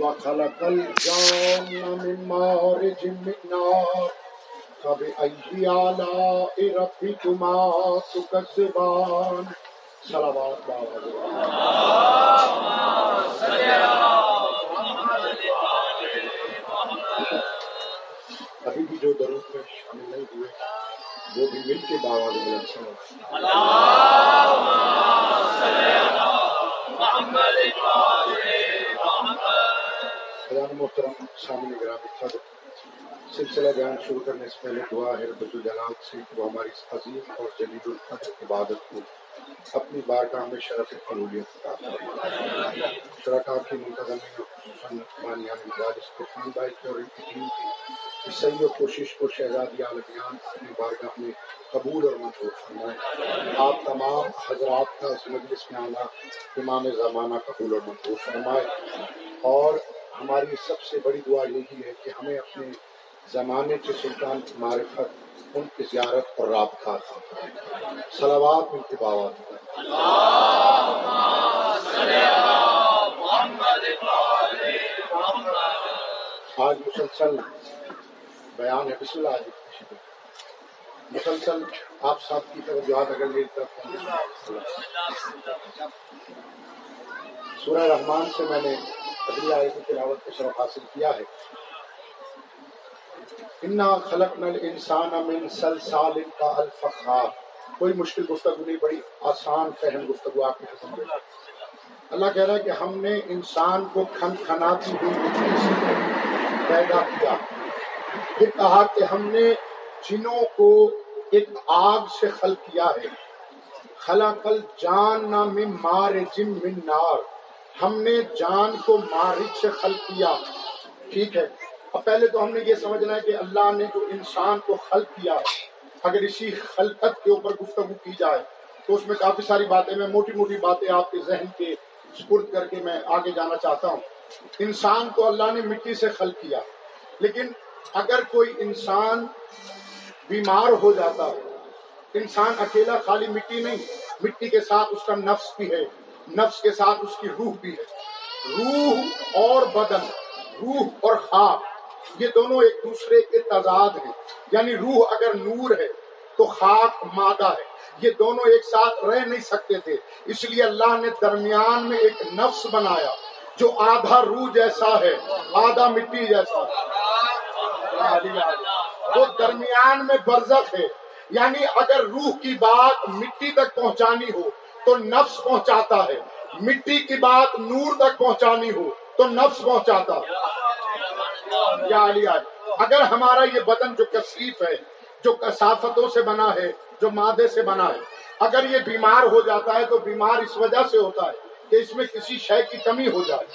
وخلق الجان من مارج من نار. فبأي آلاء ربكما تكذبان؟ صلوات بابا ابھی بھی جو درود میں شامل نہیں ہوئے، وہ بھی مل کے بابا کو بلند سنو خدان محترم، سامنے گرامی خد سلسلہ بیان شروع کرنے سے پہلے دعا ہے رب الجلال سے کہ وہ ہماری عظیم اور جلیل القدر عبادت کو اپنی بارگاہ میں شرف قبولیت عطا فرمائے۔ شرکا کی منتظمی اور خصوصاً بانیان مدارس طوفان بھائی کی اور ان کی ٹیم کی اس صحیح و کوشش کو شہزادی عالمیان اپنی بارگاہ میں قبول اور منظور فرمائے۔ آپ تمام حضرات کا اس مجلس میں آنا امام زمانہ قبول اور منظور فرمائے۔ اور ہماری سب سے بڑی دعا یہی ہے کہ ہمیں اپنے زمانے کے سلطان کی معرفت، ان کی زیارت اور رابطہ عطا ان کے باوات آج مسلسل بیان ہے، بسم اللہ علیہ مسلسل آپ صاحب کی توجہات اگر میری طرف سورہ رحمان سے میں نے اگلی آیت کی تلاوت کو شرف حاصل کیا ہے۔ انا خلق نل انسان من سلسال کا الفخار کوئی مشکل گفتگو نہیں، بڑی آسان، فہم گفتگو آپ کی قسم اللہ کہہ رہا ہے کہ ہم نے انسان کو کھن کھناتی ہوئی مٹی سے پیدا کیا۔ پھر کہا کہ ہم نے جنوں کو ایک آگ سے خل کیا ہے۔ خلق الجان من مارج من نار۔ ہم نے جان کو مارج سے خل کیا۔ ٹھیک ہے۔ اب پہلے تو ہم نے یہ سمجھنا ہے کہ اللہ نے جو انسان کو خلق کیا، اگر اسی خلقت کے اوپر گفتگو کی جائے، تو اس میں کافی ساری باتیں، میں موٹی موٹی باتیں آپ کے ذہن کے سپرد کر کے میں آگے جانا چاہتا ہوں۔ انسان کو اللہ نے مٹی سے خلق کیا، لیکن اگر کوئی انسان بیمار ہو جاتا ہے انسان اکیلا خالی مٹی نہیں، مٹی کے ساتھ اس کا نفس بھی ہے۔ نفس کے ساتھ اس کی روح بھی ہے۔ روح اور بدن، روح اور خاک یہ دونوں ایک دوسرے کے تضاد ہیں۔ یعنی روح اگر نور ہے تو خاک مادہ ہے۔ یہ دونوں ایک ساتھ رہ نہیں سکتے تھے۔ اس لیے اللہ نے درمیان میں ایک نفس بنایا جو آدھا روح جیسا ہے، آدھا مٹی جیسا وہ درمیان میں برزخ ہے۔ یعنی اگر روح کی بات مٹی تک پہنچانی ہو تو نفس پہنچاتا ہے۔ مٹی کی بات نور تک پہنچانی ہو تو نفس پہنچاتا۔ ہے یا علی اگر ہمارا یہ بدن جو کثیف ہے، جو کثافتوں سے بنا ہے، جو مادے سے بنا ہے، اگر یہ بیمار ہو جاتا ہے تو بیمار اس وجہ سے ہوتا ہے کہ اس میں کسی شے کی کمی ہو جائے۔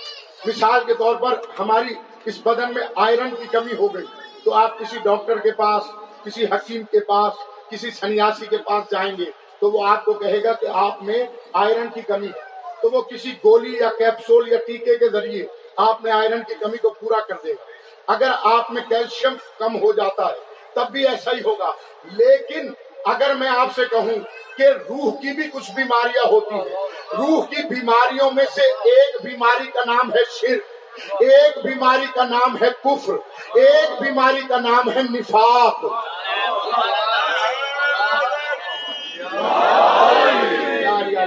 مثال کے طور پر ہماری اس بدن میں آئرن کی کمی ہو گئی، تو آپ کسی ڈاکٹر کے پاس، کسی حکیم کے پاس، کسی سنیاسی کے پاس جائیں گے۔ تو وہ آپ کو کہے گا کہ آپ میں آئرن کی کمی ہے۔ تو وہ کسی گولی یا کیپسول یا ٹیکے کے ذریعے آپ میں آئرن کی کمی کو پورا کر دے گا۔ اگر آپ میں کیلشیم کم ہو جاتا ہے، تب بھی ایسا ہی ہوگا۔ لیکن اگر میں آپ سے کہوں کہ روح کی بھی کچھ بیماریاں ہوتی ہیں، روح کی بیماریوں میں سے ایک بیماری کا نام ہے شرک ایک بیماری کا نام ہے کفر، ایک بیماری کا نام ہے نفاق۔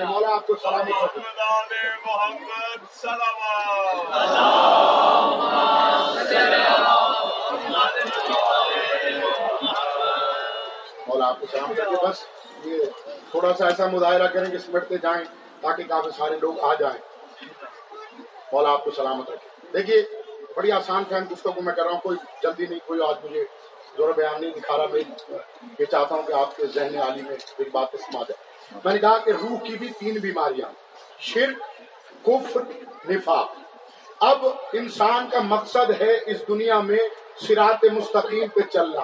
مولا آپ کو محمد سلام مولا آپ کو سلام کر کے بس یہ تھوڑا سا ایسا مظاہرہ کریں کہ سمٹتے جائیں تاکہ کافی سارے لوگ آ جائیں مولا آپ کو سلامت رکھے دیکھیے، بڑی آسان فہم گفتگو میں کر رہا ہوں، کوئی جلدی نہیں، کوئی آج مجھے زور بیان نہیں دکھا رہا میں یہ چاہتا ہوں کہ آپ کے ذہن عالی میں میری بات سما جائے۔ میں نے کہا کہ روح کی بھی تین بیماریاں، شرک، کفر، نفاق۔ اب انسان کا مقصد ہے اس دنیا میں سرات مستقیم پہ چلنا۔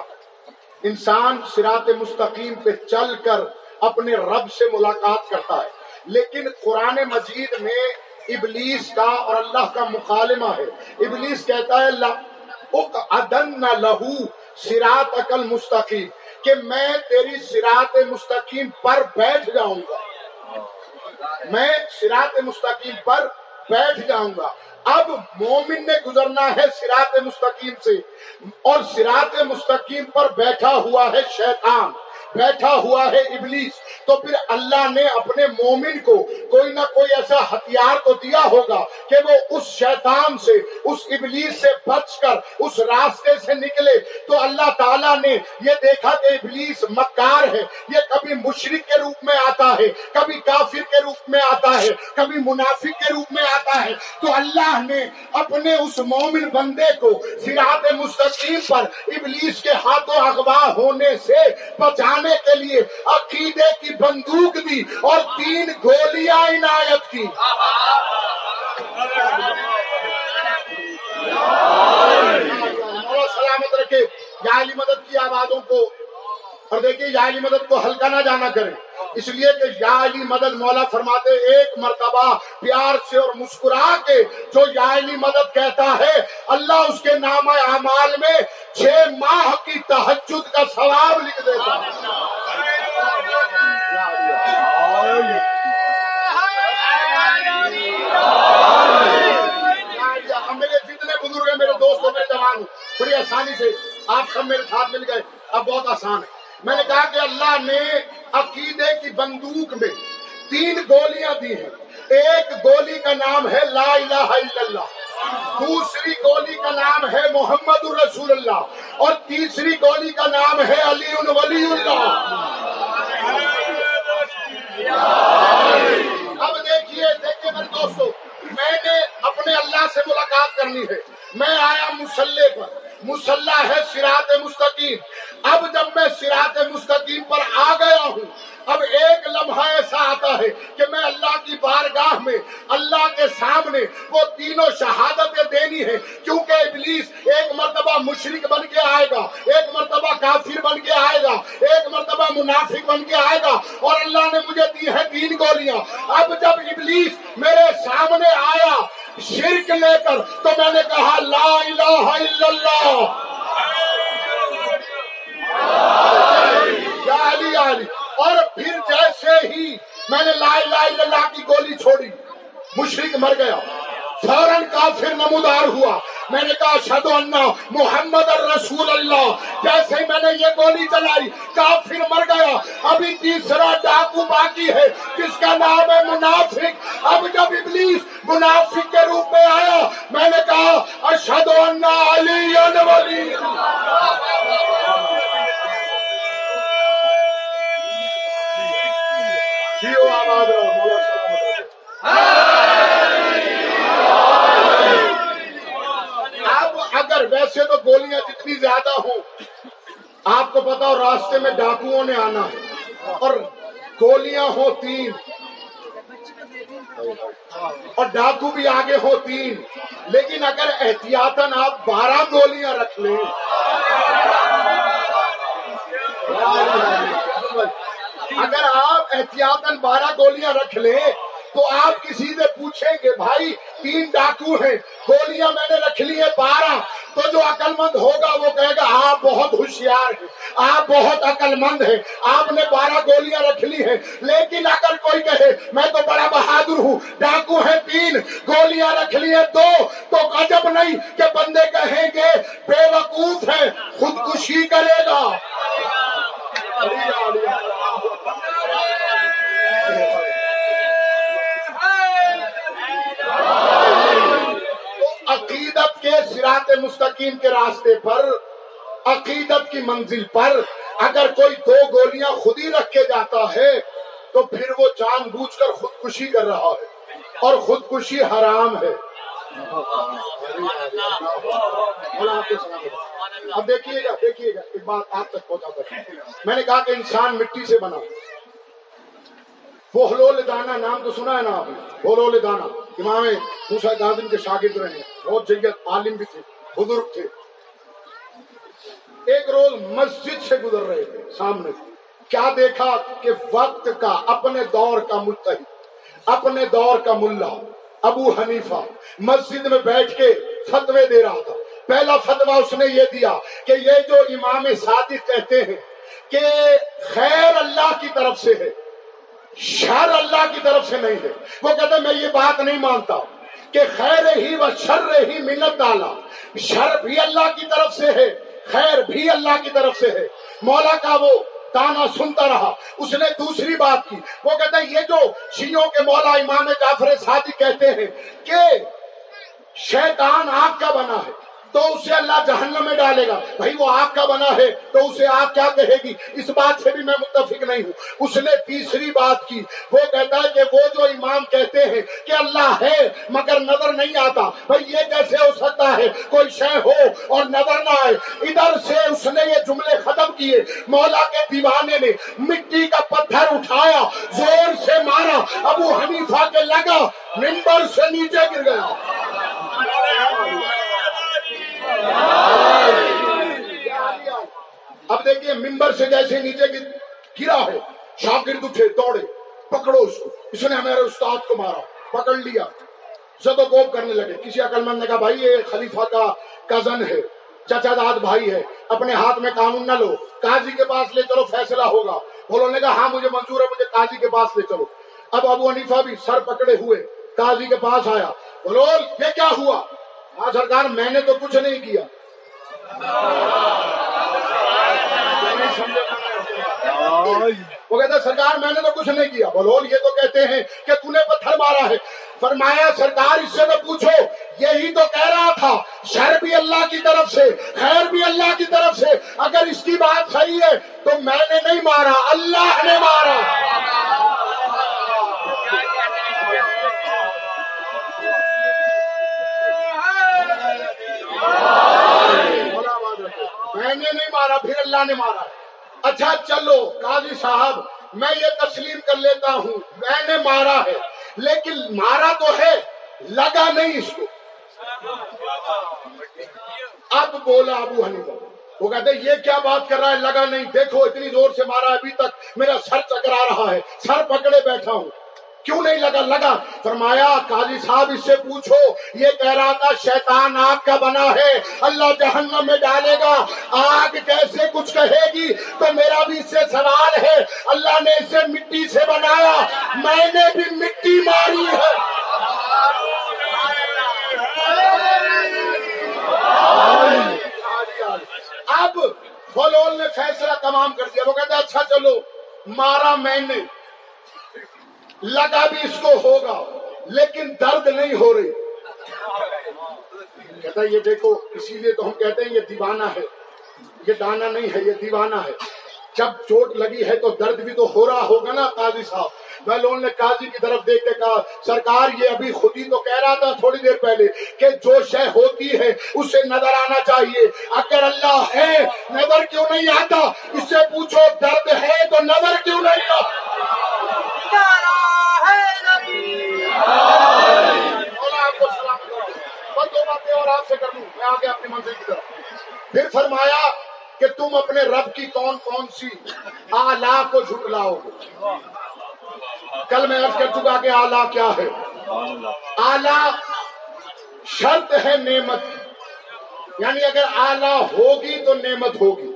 انسان سرات مستقیم پہ چل کر اپنے رب سے ملاقات کرتا ہے۔ لیکن قرآن مجید میں ابلیس کا اور اللہ کا مکالمہ ہے۔ ابلیس کہتا ہے لہو سرات عقل مستقیم، کہ میں تیری سرات مستقیم پر بیٹھ جاؤں گا۔ میں سرات مستقیم پر بیٹھ جاؤں گا۔ اب مومن نے گزرنا ہے سرات مستقیم سے، اور سرات مستقیم پر بیٹھا ہوا ہے شیطان۔ بیٹھا ہوا ہے ابلیس۔ تو پھر اللہ نے اپنے مومن کو کوئی نہ کوئی ایسا ہتھیار تو دیا ہوگا کہ وہ اس شیطان سے، اس ابلیس سے بچ کر، اس راستے سے نکلے۔ تو اللہ تعالیٰ نے یہ دیکھا کہ ابلیس مکار ہے۔ یہ کبھی مشرق کے روپ میں آتا ہے، کبھی کافر کے روپ میں آتا ہے، کبھی منافق کے روپ میں آتا ہے۔ تو اللہ نے اپنے اس مومن بندے کو سراط مستقیم پر ابلیس کے ہاتھوں اغوا ہونے سے بچانے کے لیے، عقیدے کی بندوق دی اور تین گولیاں عنایت کی۔ سلامت رکھے یا مدد کی آوازوں کو، اور دیکھیے یا مدد کو ہلکا نہ جانا کریں اس لیے کہ یا علی مدد مولا فرماتے ایک مرتبہ پیار سے اور مسکرا کے جو یا علی مدد کہتا ہے، اللہ اس کے نام اعمال میں چھ ماہ کی تحجد کا ثواب لکھ دیتا میرے جتنے بزرگ ہیں، میرے دوست میرے جوان، بڑی آسانی سے آپ سب میرے ساتھ مل گئے۔ اب بہت آسان ہے۔ میں نے کہا کہ اللہ نے عقیدے کی بندوق میں تین گولیاں دی ہیں۔ ایک گولی کا نام ہے لا الہ الا اللہ۔ دوسری گولی کا نام ہے محمد الرسول اللہ۔ اور تیسری گولی کا نام ہے علی ولی اللہ۔ اب دیکھیے دیکھیے میرے دوستو، میں نے اپنے اللہ سے ملاقات کرنی ہے۔ میں آیا مسلح پر۔ مسلح ہے سرات مستقیم۔ اب جب میں سرات مستقیم پر آ گیا ہوں، اب ایک لمحہ ایسا آتا ہے کہ میں اللہ کی بارگاہ میں، اللہ کے سامنے وہ تینوں شہادتیں دینی ہے کیونکہ ابلیس ایک مرتبہ مشرق بن کے آئے گا، ایک مرتبہ کافر بن کے آئے گا، ایک مرتبہ منافق بن کے آئے گا۔ اور اللہ نے مجھے دی ہے تین گولیاں۔ اب جب ابلیس میرے سامنے آیا شرک لے کر تو میں نے کہا لا الہ الا اللہ۔ علی علی۔ اور پھر جیسے ہی میں نے لا الہ الا اللہ کی گولی چھوڑی مشرق مر گیا۔ فوراً کافر نمودار ہوا۔ میں نے کہا شد اللہ محمد الرسول اللہ۔ جیسے ہی میں نے یہ گولی چلائی کافر مر گیا۔ ابھی تیسرا ڈاکو باقی ہے۔ جس کا نام ہے منافق۔ اب جب ابلیس منافق کے روپ میں آیا، میں نے کہا اشد علی ولی۔ اگر ویسے تو گولیاں جتنی زیادہ ہوں آپ کو پتا ہو، راستے میں ڈاکوؤں نے آنا ہے اور گولیاں ہو تین اور ڈاکو بھی آگے ہو تین لیکن اگر احتیاطن آپ بارہ گولیاں رکھ لیں۔ اگر آپ احتیاطن بارہ گولیاں رکھ لیں تو آپ کسی سے پوچھیں گے، بھائی، تین ڈاکو ہیں، گولیاں میں نے رکھ لی ہے بارہ، تو جو عقل مند ہوگا وہ کہے گا، آپ بہت ہوشیار ہیں، آپ بہت عقل مند ہیں، آپ نے بارہ گولیاں رکھ لی ہیں، لیکن اگر کوئی کہے، میں تو بڑا بہادر ہوں، ڈاکو ہے تین، گولیاں رکھ لی ہیں دو، تو عجب نہیں کہ بندے کہیں گے بے وقوف ہے خودکشی کرے گا عقیدت کے سرات مستقیم کے راستے پر، عقیدت کی منزل پر اگر کوئی دو گولیاں خود ہی رکھ کے جاتا ہے، تو پھر وہ جان بوجھ کر خودکشی کر رہا ہے اور خودکشی حرام ہے۔ اب دیکھیے گا دیکھیے گا، ایک بات آپ تک پہنچا میں نے کہا کہ انسان مٹی سے بنا بہلول دانا نام تو سنا ہے نا آپ نے؟ بہلول دانا۔ امام موسا گاندن کے شاگرد رہے بہت جیت عالم بھی تھے، بزرگ تھے۔ ایک روز مسجد سے گزر رہے تھے سامنے۔ کیا دیکھا کہ وقت کا اپنے دور کا متحد، اپنے دور کا ملا، ابو حنیفہ مسجد میں بیٹھ کے فتوے دے رہا تھا۔ پہلا فتوا اس نے یہ دیا کہ یہ جو امام صادق کہتے ہیں کہ خیر اللہ کی طرف سے ہے شر اللہ کی طرف سے نہیں ہے۔ وہ کہتے میں یہ بات نہیں مانتا کہ خیر ہی و شر ہی منت ڈالا شر بھی اللہ کی طرف سے ہے، خیر بھی اللہ کی طرف سے ہے۔ مولا کا وہ تانا سنتا رہا۔ اس نے دوسری بات کی۔ وہ کہتا ہے، یہ جو شیوں کے مولا امام جعفر صادق کہتے ہیں کہ شیطان آگ کا بنا ہے۔ تو اسے اللہ جہنم میں ڈالے گا۔ بھائی وہ آگ کا بنا ہے تو اسے آگ کیا کہے گی؟ اس بات سے بھی میں متفق نہیں ہوں۔ اس نے تیسری بات کی۔ وہ کہتا ہے کہ وہ جو امام کہتے ہیں کہ اللہ ہے مگر نظر نہیں آتا۔ بھائی یہ کیسے ہو سکتا ہے کوئی شے ہو اور نظر نہ آئے۔ ادھر سے اس نے یہ جملے ختم کیے۔ مولا کے دیوانے نے مٹی کا پتھر اٹھایا، زور سے مارا، ابو حنیفہ کے لگا ممبر سے نیچے گر گیا۔ اب دیکھیے ممبر سے جیسے نیچے گرا ہے، شاگرد اٹھے، دوڑے، پکڑو اس کو۔ اس نے ہمارے استاد کو مارا، پکڑ لیا۔ زد و گوب کرنے لگے۔ کسی عقل مند نے کہا، بھائی، یہ خلیفہ کا کزن ہے، چچا داد بھائی ہے، اپنے ہاتھ میں قانون نہ لو۔ قاضی کے پاس لے چلو، فیصلہ ہوگا۔ بولو، نے کہا ہاں مجھے منظور ہے، مجھے قاضی کے پاس لے چلو۔ اب ابو حنیفہ بھی سر پکڑے ہوئے، قاضی کے پاس آیا۔ بولو، یہ کیا ہوا؟ ہاں سرکار، میں نے تو کچھ نہیں کیا۔ وہ کہتا سرکار، میں نے تو کچھ نہیں کیا۔ بلول یہ تو کہتے ہیں کہ تو نے پتھر مارا ہے۔ فرمایا، سرکار، اس سے تو پوچھو، یہی تو کہہ رہا تھا، شر بھی اللہ کی طرف سے، خیر بھی اللہ کی طرف سے۔ اگر اس کی بات صحیح ہے، تو میں نے نہیں مارا، اللہ نے مارا۔ میں نے نہیں مارا، پھر اللہ نے مارا۔ اچھا چلو، قاضی صاحب، میں یہ تسلیم کر لیتا ہوں۔ میں نے مارا ہے، لیکن مارا تو ہے، لگا نہیں اس کو۔ اب بولا ابو حنیفہ، وہ کہتے یہ کیا بات کر رہا ہے؟ لگا نہیں۔ دیکھو، اتنی زور سے مارا ابھی تک میرا سر چکرا رہا ہے، سر پکڑے بیٹھا ہوں۔ کیوں نہیں لگا؟ لگا۔ فرمایا، قاضی صاحب، اس سے پوچھو، یہ کہہ رہا تھا، شیطان آگ کا بنا ہے، اللہ جہنم میں ڈالے گا۔ آگ کیسے کچھ کہے گی؟ تو میرا بھی اس سے سوال ہے۔ اللہ نے اسے مٹی سے بنایا۔ میں نے بھی مٹی ماری ہے۔ اب فلول نے فیصلہ تمام کر دیا۔ وہ کہتے اچھا چلو، مارا میں نے۔ لگا بھی اس کو ہوگا، لیکن درد نہیں ہو رہی۔ کہتا ہے، یہ دیکھو، اسی لیے تو ہم کہتے ہیں، یہ دیوانہ ہے۔ یہ دانا نہیں ہے، یہ دیوانہ ہے۔ جب چوٹ لگی ہے تو درد بھی تو ہو رہا ہوگا نا، قاضی صاحب۔ میں نے قاضی کی طرف دیکھ کے کہا، سرکار، یہ ابھی خود ہی تو کہہ رہا تھا تھوڑی دیر پہلے کہ جو شے ہوتی ہے، اسے نظر آنا چاہیے۔ اگر اللہ ہے، نظر کیوں نہیں آتا؟ اس سے پوچھو، درد ہے تو نظر کیوں نہیں آتا؟ دو باتیں اور آپ سے کر لوں۔ میں آگے اپنی منزل کی طرف۔ پھر فرمایا کہ تم اپنے رب کی کون کون سی آلہ کو جھٹلاؤ گے؟ کل میں عرض کر چکا کہ آلہ کیا ہے؟ آلہ شرط ہے نعمت یعنی اگر آلہ ہوگی تو نعمت ہوگی۔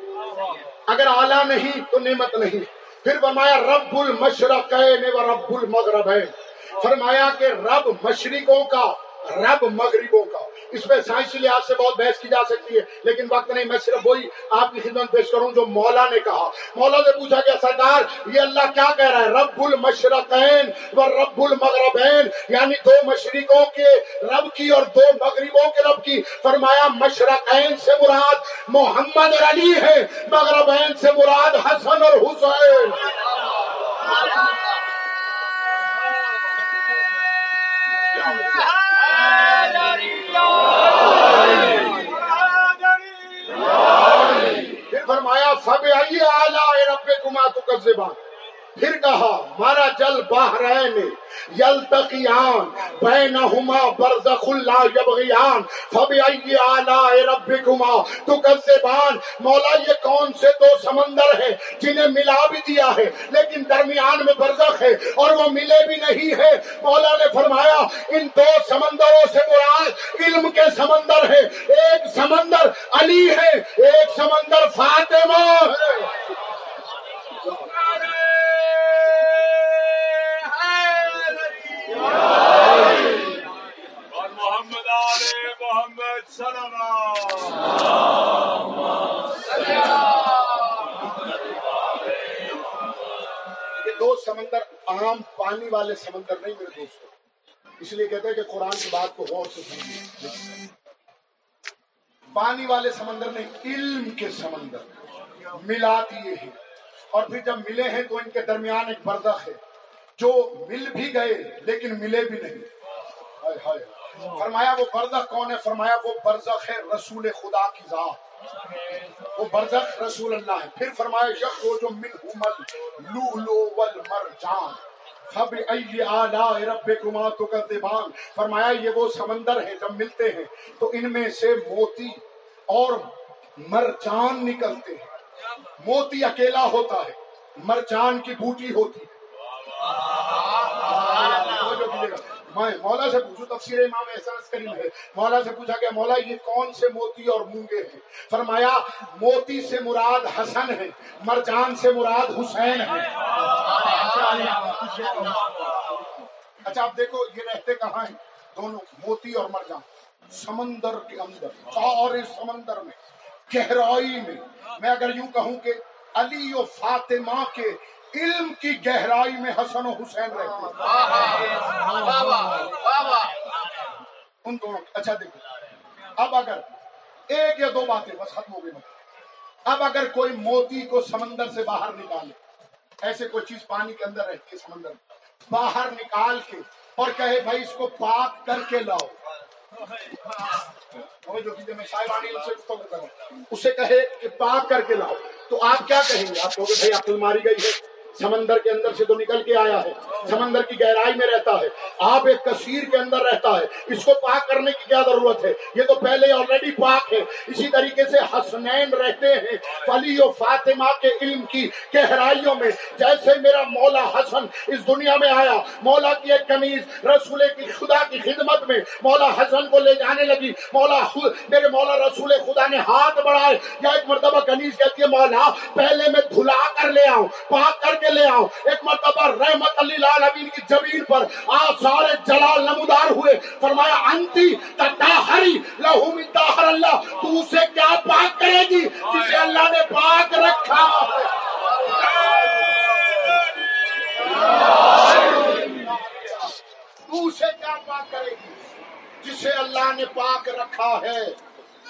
اگر آلہ نہیں تو نعمت نہیں۔ پھر فرمایا رب المشرقین و رب المغربین۔ فرمایا کہ رب مشرقوں کا، رب مغربوں کا۔ اس پہ سائنسی لحاظ سے بہت بحث کی جا سکتی ہے، لیکن وقت نہیں، میں صرف وہی آپ کی خدمت پیش کروں جو مولا نے کہا۔ مولا نے پوچھا کہ سرکار یہ اللہ کیا کہہ رہا ہے؟ رب المشرقین و رب المغربین یعنی دو مشرقوں کے رب کی اور دو مغربوں کے رب کی۔ فرمایا، مشرقین سے مراد محمد اور علی ہے، مغربین سے مراد حسن اور حسین پھر فرمایا سب آئیے آلہ رب کما تو کر سے بات پھر کہا، مارا جل بحرین یلتقیان، بینہما برزخ لا یبغیان فبئی آلاء ربکما تکذبان. مولا، یہ کون سے دو سمندر ہیں جنہیں ملا بھی دیا ہے، لیکن درمیان میں برزخ ہے اور وہ ملے بھی نہیں ہے مولا نے فرمایا، ان دو سمندروں سے مراد علم کے سمندر ہے ایک سمندر علی ہے، ایک سمندر فاطمہ ہے۔ Muhammed Salavat. یہ دو سمندر عام پانی والے سمندر نہیں میرے دوستوں اس لیے کہتے ہیں کہ قرآن کی بات کو غور سے سمجھیں۔ پانی والے سمندر نہیں، علم کے سمندر۔ ملا دیے ہیں۔ اور پھر جب ملے ہیں تو ان کے درمیان ایک بردخ ہے۔ جو مل بھی گئے لیکن ملے بھی نہیں۔ ہائے ہائے۔ فرمایا وہ برزخ کون ہے؟ فرمایا وہ برزخ ہے رسول خدا کی ذات۔ وہ برزخ رسول اللہ ہے۔ پھر فرمایا یخ جو من مل لولو والمرجان۔ فب ای آلاء ربکما تکذبان۔ فرمایا یہ وہ سمندر ہے جب ملتے ہیں تو ان میں سے موتی اور مرجان نکلتے ہیں۔ موتی اکیلا ہوتا ہے، مرجان کی بوٹی ہوتی ہے۔ میں مولا سے پوچھوں، تفسیر امام احساس کریم ہے۔ مولا سے پوچھا کہ مولا یہ کون سے موتی اور مونگے ہیں؟ فرمایا، موتی سے مراد حسن ہے، مرجان سے مراد حسین ہے۔ اچھا آپ دیکھو، یہ رہتے کہاں ہیں؟ دونوں موتی اور مرجان۔ سمندر کے اندر، اور اس سمندر میں، گہرائی میں۔ میں اگر یوں کہوں کہ علی و فاطمہ کے علم کی گہرائی میں حسن و حسین رہتے ان دونوں اچھا دیکھو۔ اب اگر ایک یا دو باتیں بس ختم ہو گئی اب اگر کوئی موتی کو سمندر سے باہر نکالے ایسے کوئی چیز پانی کے اندر رہتی ہے سمندر باہر نکال کے اور کہے بھائی اس کو پاک کر کے لاؤ۔ جو کہ میں سے اسے کہے کہ پاک کر کے لاؤ۔ تو آپ کیا کہیں گے؟ آپ کہو گے بھائی عقل ماری گئی ہے۔ سمندر کے اندر سے تو نکل کے آیا ہے۔ سمندر کی گہرائی میں رہتا ہے۔ آپ ایک کثیر کے اندر رہتا ہے۔ اس کو پاک کرنے کی کیا ضرورت ہے؟ یہ تو پہلے آلریڈی پاک ہے۔ اسی طریقے سے حسنین رہتے ہیں۔ فلی و فاطمہ کے علم کی گہرائیوں میں۔ جیسے میرا مولا حسن اس دنیا میں آیا، مولا کی ایک کمیز، رسول کی خدا کی خدمت میں۔ مولا حسن کو لے جانے لگی۔ مولا خود، میرے مولا رسول خدا نے ہاتھ بڑھائے۔ یا ایک مرتبہ کنیز کہتی ہے، مولا پہلے میں دھلا کر لے آؤں، پاک کر کے کے لے آؤ۔ ایک مرتبہ رحمت علی العالمین کی زمین پر آثار جلال نمودار ہوئے۔ فرمایا، انتی تطہری لہو من طاہر اللہ۔ تو اسے کیا پاک کرے گی؟ جسے اللہ نے پاک رکھا۔ تو اسے کیا پاک کرے گی؟ جسے اللہ نے پاک رکھا ہے۔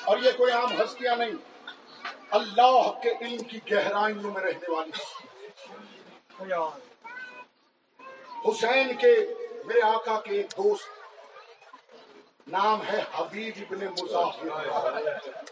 اور یہ کوئی عام ہستیاں نہیں۔ اللہ کے علم کی گہرائیوں میں رہنے والی۔ ہستیاں۔ حسین کے میرے آقا کے ایک دوست نام ہے حبیب ابن مظاہر